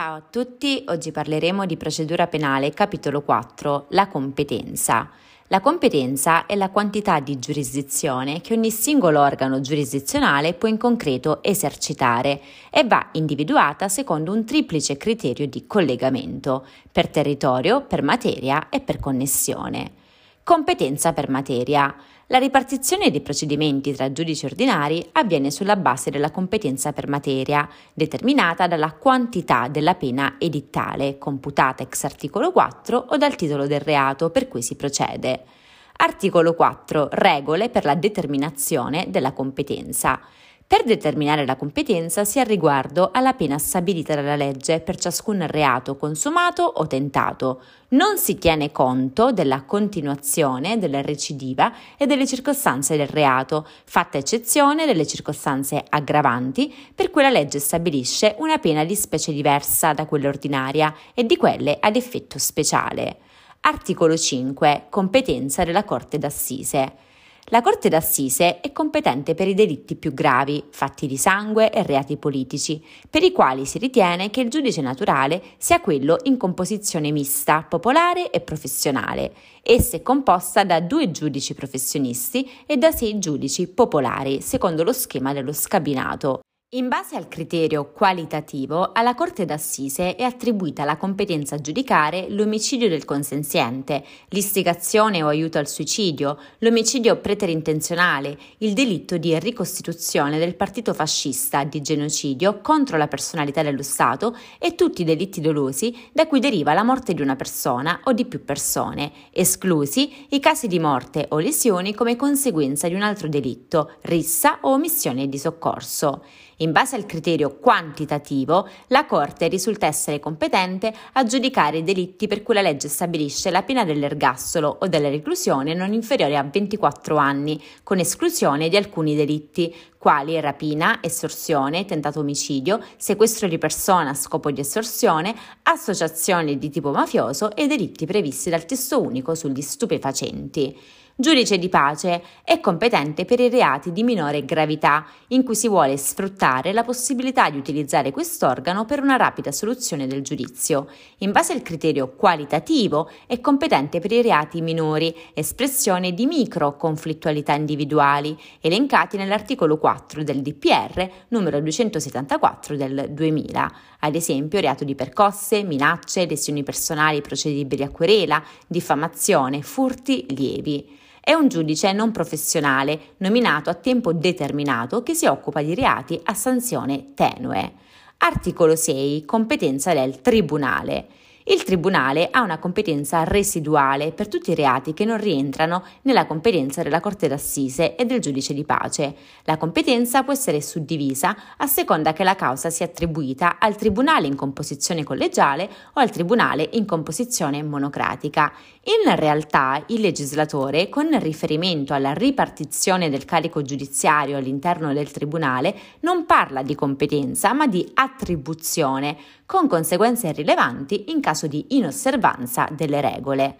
Ciao a tutti, oggi parleremo di procedura penale, capitolo 4, la competenza. La competenza è la quantità di giurisdizione che ogni singolo organo giurisdizionale può in concreto esercitare e va individuata secondo un triplice criterio di collegamento, per territorio, per materia e per connessione. Competenza per materia. La ripartizione dei procedimenti tra giudici ordinari avviene sulla base della competenza per materia, determinata dalla quantità della pena edittale, computata ex articolo 4 o dal titolo del reato per cui si procede. Articolo 4. Regole per la determinazione della competenza. Per determinare la competenza si ha riguardo alla pena stabilita dalla legge per ciascun reato consumato o tentato. Non si tiene conto della continuazione, della recidiva e delle circostanze del reato, fatta eccezione delle circostanze aggravanti per cui la legge stabilisce una pena di specie diversa da quella ordinaria e di quelle ad effetto speciale. Articolo 5. Competenza della Corte d'Assise. La Corte d'Assise è competente per i delitti più gravi, fatti di sangue e reati politici, per i quali si ritiene che il giudice naturale sia quello in composizione mista, popolare e professionale. Essa è composta da due giudici professionisti e da sei giudici popolari, secondo lo schema dello scabinato. In base al criterio qualitativo, alla Corte d'Assise è attribuita la competenza a giudicare l'omicidio del consenziente, l'istigazione o aiuto al suicidio, l'omicidio preterintenzionale, il delitto di ricostituzione del partito fascista, di genocidio contro la personalità dello Stato e tutti i delitti dolosi da cui deriva la morte di una persona o di più persone, esclusi i casi di morte o lesioni come conseguenza di un altro delitto, rissa o omissione di soccorso. In base al criterio quantitativo, la Corte risulta essere competente a giudicare i delitti per cui la legge stabilisce la pena dell'ergastolo o della reclusione non inferiore a 24 anni, con esclusione di alcuni delitti, quali rapina, estorsione, tentato omicidio, sequestro di persona a scopo di estorsione, associazione di tipo mafioso e delitti previsti dal testo unico sugli stupefacenti giudice di pace è competente per i reati di minore gravità, in cui si vuole sfruttare la possibilità di utilizzare quest'organo per una rapida soluzione del giudizio. In base al criterio qualitativo è competente per i reati minori, espressione di micro conflittualità individuali, elencati nell'articolo 4 del DPR numero 274 del 2000, ad esempio reato di percosse, minacce, lesioni personali procedibili a querela, diffamazione, furti lievi. È un giudice non professionale, nominato a tempo determinato, che si occupa di reati a sanzione tenue. Articolo 6. Competenza del Tribunale. Il Tribunale ha una competenza residuale per tutti i reati che non rientrano nella competenza della Corte d'Assise e del giudice di pace. La competenza può essere suddivisa a seconda che la causa sia attribuita al Tribunale in composizione collegiale o al Tribunale in composizione monocratica. In realtà il legislatore, con riferimento alla ripartizione del carico giudiziario all'interno del Tribunale, non parla di competenza ma di attribuzione, con conseguenze rilevanti in caso di inosservanza delle regole.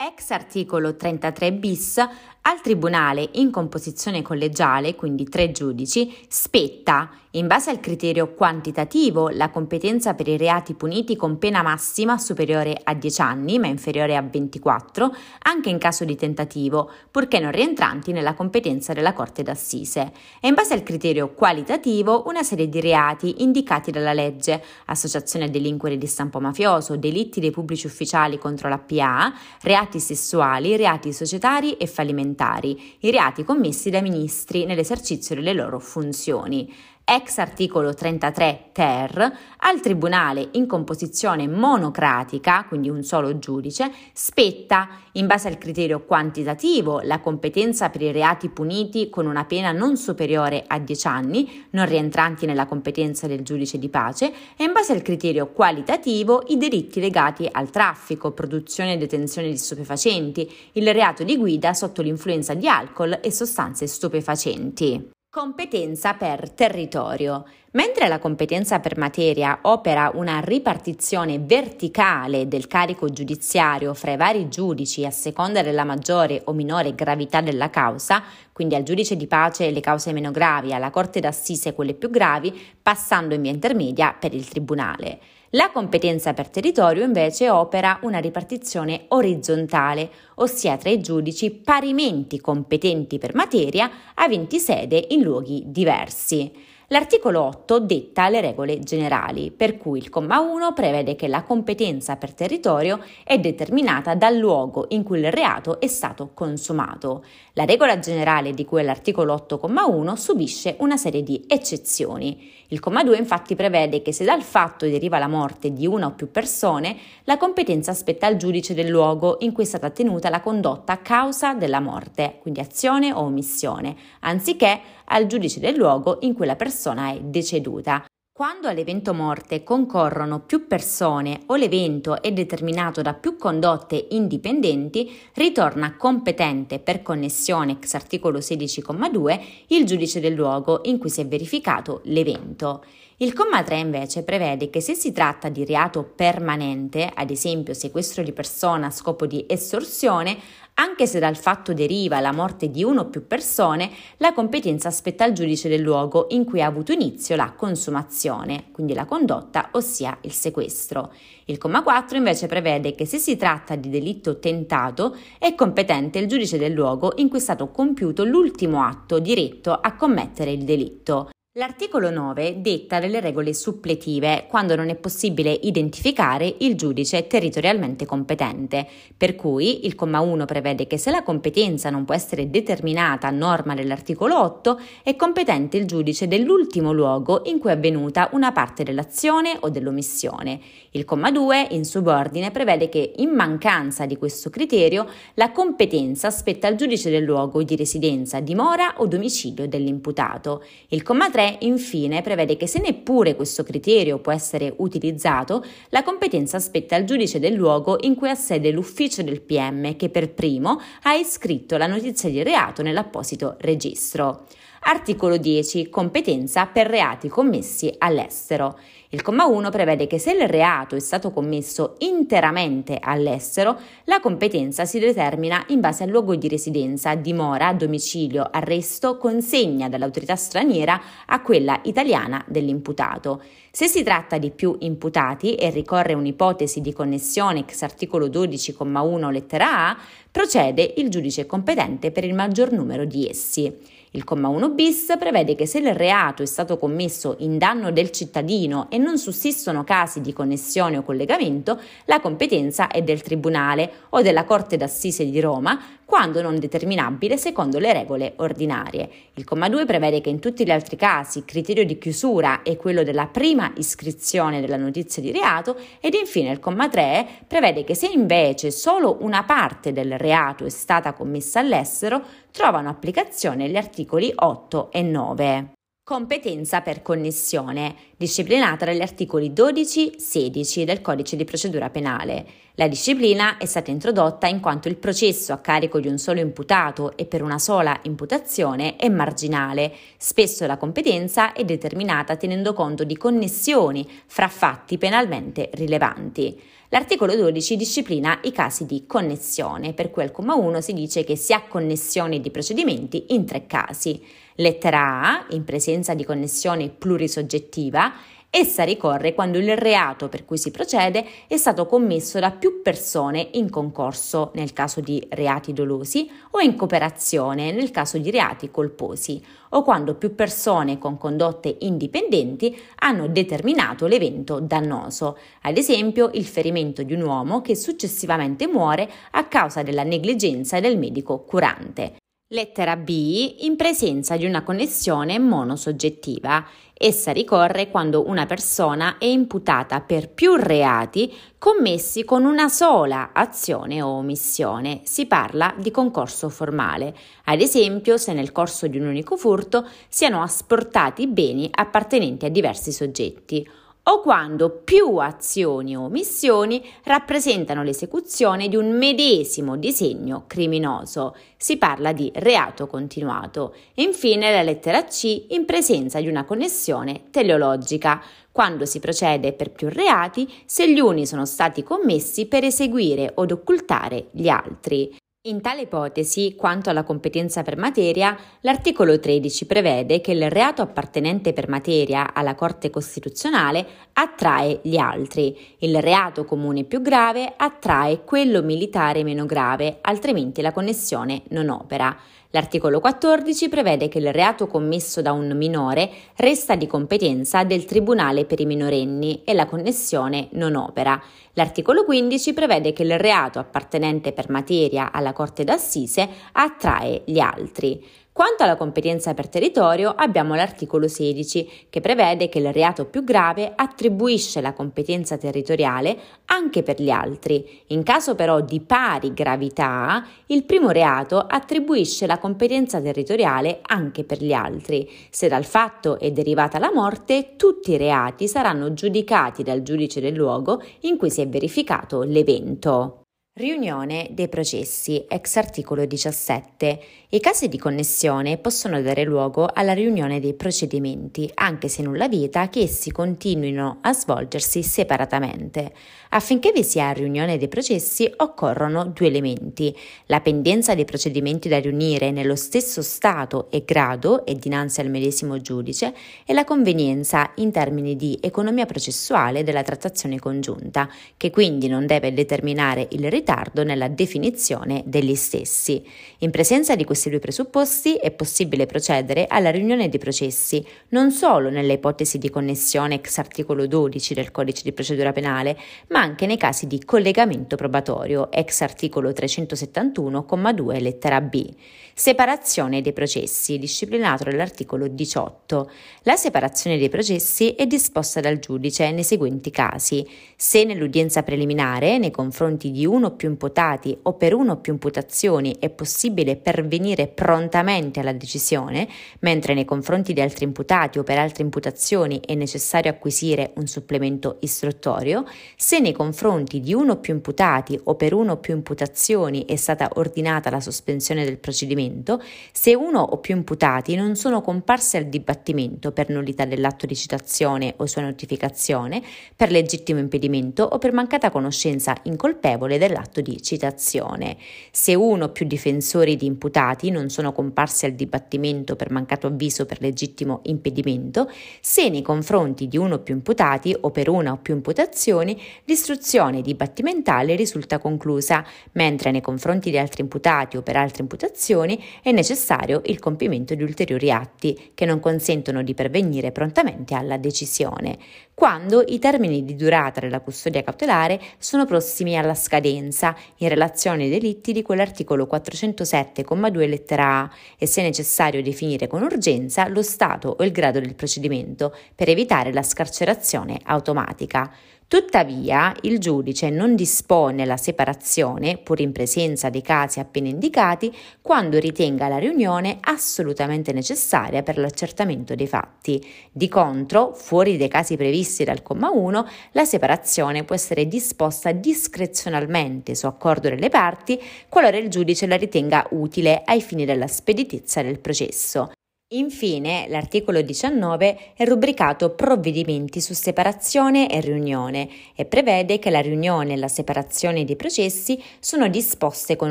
Ex articolo 33 bis al tribunale in composizione collegiale, quindi tre giudici, spetta, in base al criterio quantitativo, la competenza per i reati puniti con pena massima superiore a 10 anni, ma inferiore a 24, anche in caso di tentativo, purché non rientranti nella competenza della Corte d'Assise, e in base al criterio qualitativo una serie di reati indicati dalla legge, associazione a delinquere di stampo mafioso, delitti dei pubblici ufficiali contro la PA, reati sessuali, reati societari e fallimentari parlamentari, i reati commessi dai ministri nell'esercizio delle loro funzioni ex articolo 33 ter, al tribunale in composizione monocratica, quindi un solo giudice, spetta, in base al criterio quantitativo, la competenza per i reati puniti con una pena non superiore a 10 anni, non rientranti nella competenza del giudice di pace, e in base al criterio qualitativo i delitti legati al traffico, produzione e detenzione di stupefacenti, il reato di guida sotto l'influenza di alcol e sostanze stupefacenti. Competenza per territorio. Mentre la competenza per materia opera una ripartizione verticale del carico giudiziario fra i vari giudici a seconda della maggiore o minore gravità della causa, quindi al giudice di pace le cause meno gravi, alla corte d'assise quelle più gravi, passando in via intermedia per il tribunale. La competenza per territorio invece opera una ripartizione orizzontale, ossia tra i giudici parimenti competenti per materia, aventi sede in luoghi diversi. L'articolo 8 detta le regole generali, per cui il comma 1 prevede che la competenza per territorio è determinata dal luogo in cui il reato è stato consumato. La regola generale di cui è l'articolo 8,1 subisce una serie di eccezioni. Il comma 2 infatti prevede che se dal fatto deriva la morte di una o più persone, la competenza spetta al giudice del luogo in cui è stata tenuta la condotta a causa della morte, quindi azione o omissione, anziché al giudice del luogo in cui la persona è deceduta. Quando all'evento morte concorrono più persone o l'evento è determinato da più condotte indipendenti, ritorna competente per connessione ex articolo 16,2 il giudice del luogo in cui si è verificato l'evento. Il comma 3 invece prevede che se si tratta di reato permanente, ad esempio sequestro di persona a scopo di estorsione, anche se dal fatto deriva la morte di uno o più persone, la competenza spetta al giudice del luogo in cui ha avuto inizio la consumazione, quindi la condotta, ossia il sequestro. Il comma 4 invece prevede che se si tratta di delitto tentato, è competente il giudice del luogo in cui è stato compiuto l'ultimo atto diretto a commettere il delitto. L'articolo 9 detta delle regole suppletive quando non è possibile identificare il giudice territorialmente competente, per cui il comma 1 prevede che se la competenza non può essere determinata a norma dell'articolo 8, è competente il giudice dell'ultimo luogo in cui è avvenuta una parte dell'azione o dell'omissione. Il comma 2, in subordine, prevede che in mancanza di questo criterio la competenza spetta al giudice del luogo di residenza, dimora o domicilio dell'imputato. Il comma 3 3, infine, prevede che se neppure questo criterio può essere utilizzato, la competenza spetta al giudice del luogo in cui ha sede l'ufficio del PM che per primo ha iscritto la notizia di reato nell'apposito registro. Articolo 10. Competenza per reati commessi all'estero. Il comma 1 prevede che se il reato è stato commesso interamente all'estero, la competenza si determina in base al luogo di residenza, dimora, domicilio, arresto, consegna dall'autorità straniera a quella italiana dell'imputato. Se si tratta di più imputati e ricorre un'ipotesi di connessione ex articolo 12,1 lettera A, procede il giudice competente per il maggior numero di essi. Il comma 1 bis prevede che se il reato è stato commesso in danno del cittadino e non sussistono casi di connessione o collegamento, la competenza è del Tribunale o della Corte d'Assise di Roma, quando non determinabile secondo le regole ordinarie. Il comma 2 prevede che in tutti gli altri casi il criterio di chiusura è quello della prima iscrizione della notizia di reato ed infine il comma 3 prevede che se invece solo una parte del reato è stata commessa all'estero, trovano applicazione gli articoli 8 e 9. Competenza per connessione, disciplinata dagli articoli 12-16 del Codice di procedura penale. La disciplina è stata introdotta in quanto il processo a carico di un solo imputato e per una sola imputazione è marginale. Spesso la competenza è determinata tenendo conto di connessioni fra fatti penalmente rilevanti. L'articolo 12 disciplina i casi di connessione, per cui al comma 1 si dice che si ha connessione di procedimenti in tre casi. Lettera A, in presenza di connessione plurisoggettiva, Essa ricorre quando il reato per cui si procede è stato commesso da più persone in concorso nel caso di reati dolosi o in cooperazione nel caso di reati colposi o quando più persone con condotte indipendenti hanno determinato l'evento dannoso, ad esempio il ferimento di un uomo che successivamente muore a causa della negligenza del medico curante. Lettera B in presenza di una connessione monosoggettiva. Essa ricorre quando una persona è imputata per più reati commessi con una sola azione o omissione. Si parla di concorso formale, ad esempio se nel corso di un unico furto siano asportati beni appartenenti a diversi soggetti o quando più azioni o omissioni rappresentano l'esecuzione di un medesimo disegno criminoso. Si parla di reato continuato. Infine la lettera C in presenza di una connessione teleologica, quando si procede per più reati se gli uni sono stati commessi per eseguire od occultare gli altri. In tale ipotesi, quanto alla competenza per materia, l'articolo 13 prevede che il reato appartenente per materia alla Corte Costituzionale attrae gli altri, il reato comune più grave attrae quello militare meno grave, altrimenti la connessione non opera. L'articolo 14 prevede che il reato commesso da un minore resta di competenza del Tribunale per i minorenni e la connessione non opera. L'articolo 15 prevede che il reato appartenente per materia alla Corte d'Assise attrae gli altri. Quanto alla competenza per territorio abbiamo l'articolo 16 che prevede che il reato più grave attribuisce la competenza territoriale anche per gli altri. In caso però di pari gravità, il primo reato attribuisce la competenza territoriale anche per gli altri. Se dal fatto è derivata la morte, tutti i reati saranno giudicati dal giudice del luogo in cui si è verificato l'evento. Riunione dei processi, ex articolo 17. I casi di connessione possono dare luogo alla riunione dei procedimenti, anche se nulla vieta che essi continuino a svolgersi separatamente. Affinché vi sia riunione dei processi occorrono due elementi, la pendenza dei procedimenti da riunire nello stesso stato e grado e dinanzi al medesimo giudice e la convenienza in termini di economia processuale della trattazione congiunta, che quindi non deve determinare il ritardo ritardo nella definizione degli stessi. In presenza di questi due presupposti è possibile procedere alla riunione dei processi, non solo nelle ipotesi di connessione ex articolo 12 del Codice di procedura penale, ma anche nei casi di collegamento probatorio ex articolo 371,2 lettera B. Separazione dei processi, disciplinato dall'articolo 18. La separazione dei processi è disposta dal giudice nei seguenti casi. Se nell'udienza preliminare, nei confronti di uno o più imputati o per uno o più imputazioni è possibile pervenire prontamente alla decisione, mentre nei confronti di altri imputati o per altre imputazioni è necessario acquisire un supplemento istruttorio, se nei confronti di uno o più imputati o per uno o più imputazioni è stata ordinata la sospensione del procedimento, se uno o più imputati non sono comparsi al dibattimento per nullità dell'atto di citazione o sua notificazione, per legittimo impedimento o per mancata conoscenza incolpevole dell'atto di citazione. Se uno o più difensori di imputati non sono comparsi al dibattimento per mancato avviso per legittimo impedimento, se nei confronti di uno o più imputati o per una o più imputazioni l'istruzione dibattimentale risulta conclusa, mentre nei confronti di altri imputati o per altre imputazioni è necessario il compimento di ulteriori atti che non consentono di pervenire prontamente alla decisione, quando i termini di durata della custodia cautelare sono prossimi alla scadenza in relazione ai delitti di quell'articolo 407,2 lettera A e se necessario definire con urgenza lo stato o il grado del procedimento per evitare la scarcerazione automatica. Tuttavia, il giudice non dispone la separazione, pur in presenza dei casi appena indicati, quando ritenga la riunione assolutamente necessaria per l'accertamento dei fatti. Di contro, fuori dei casi previsti dal comma 1, la separazione può essere disposta discrezionalmente su accordo delle parti, qualora il giudice la ritenga utile ai fini della speditezza del processo. Infine, l'articolo 19 è rubricato Provvedimenti su separazione e riunione e prevede che la riunione e la separazione dei processi sono disposte con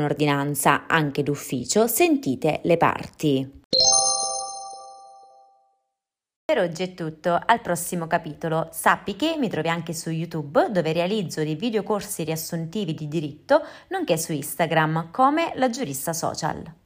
ordinanza, anche d'ufficio, sentite le parti. Per oggi è tutto, al prossimo capitolo. Sappi che mi trovi anche su YouTube dove realizzo dei videocorsi riassuntivi di diritto, nonché su Instagram come la giurista social.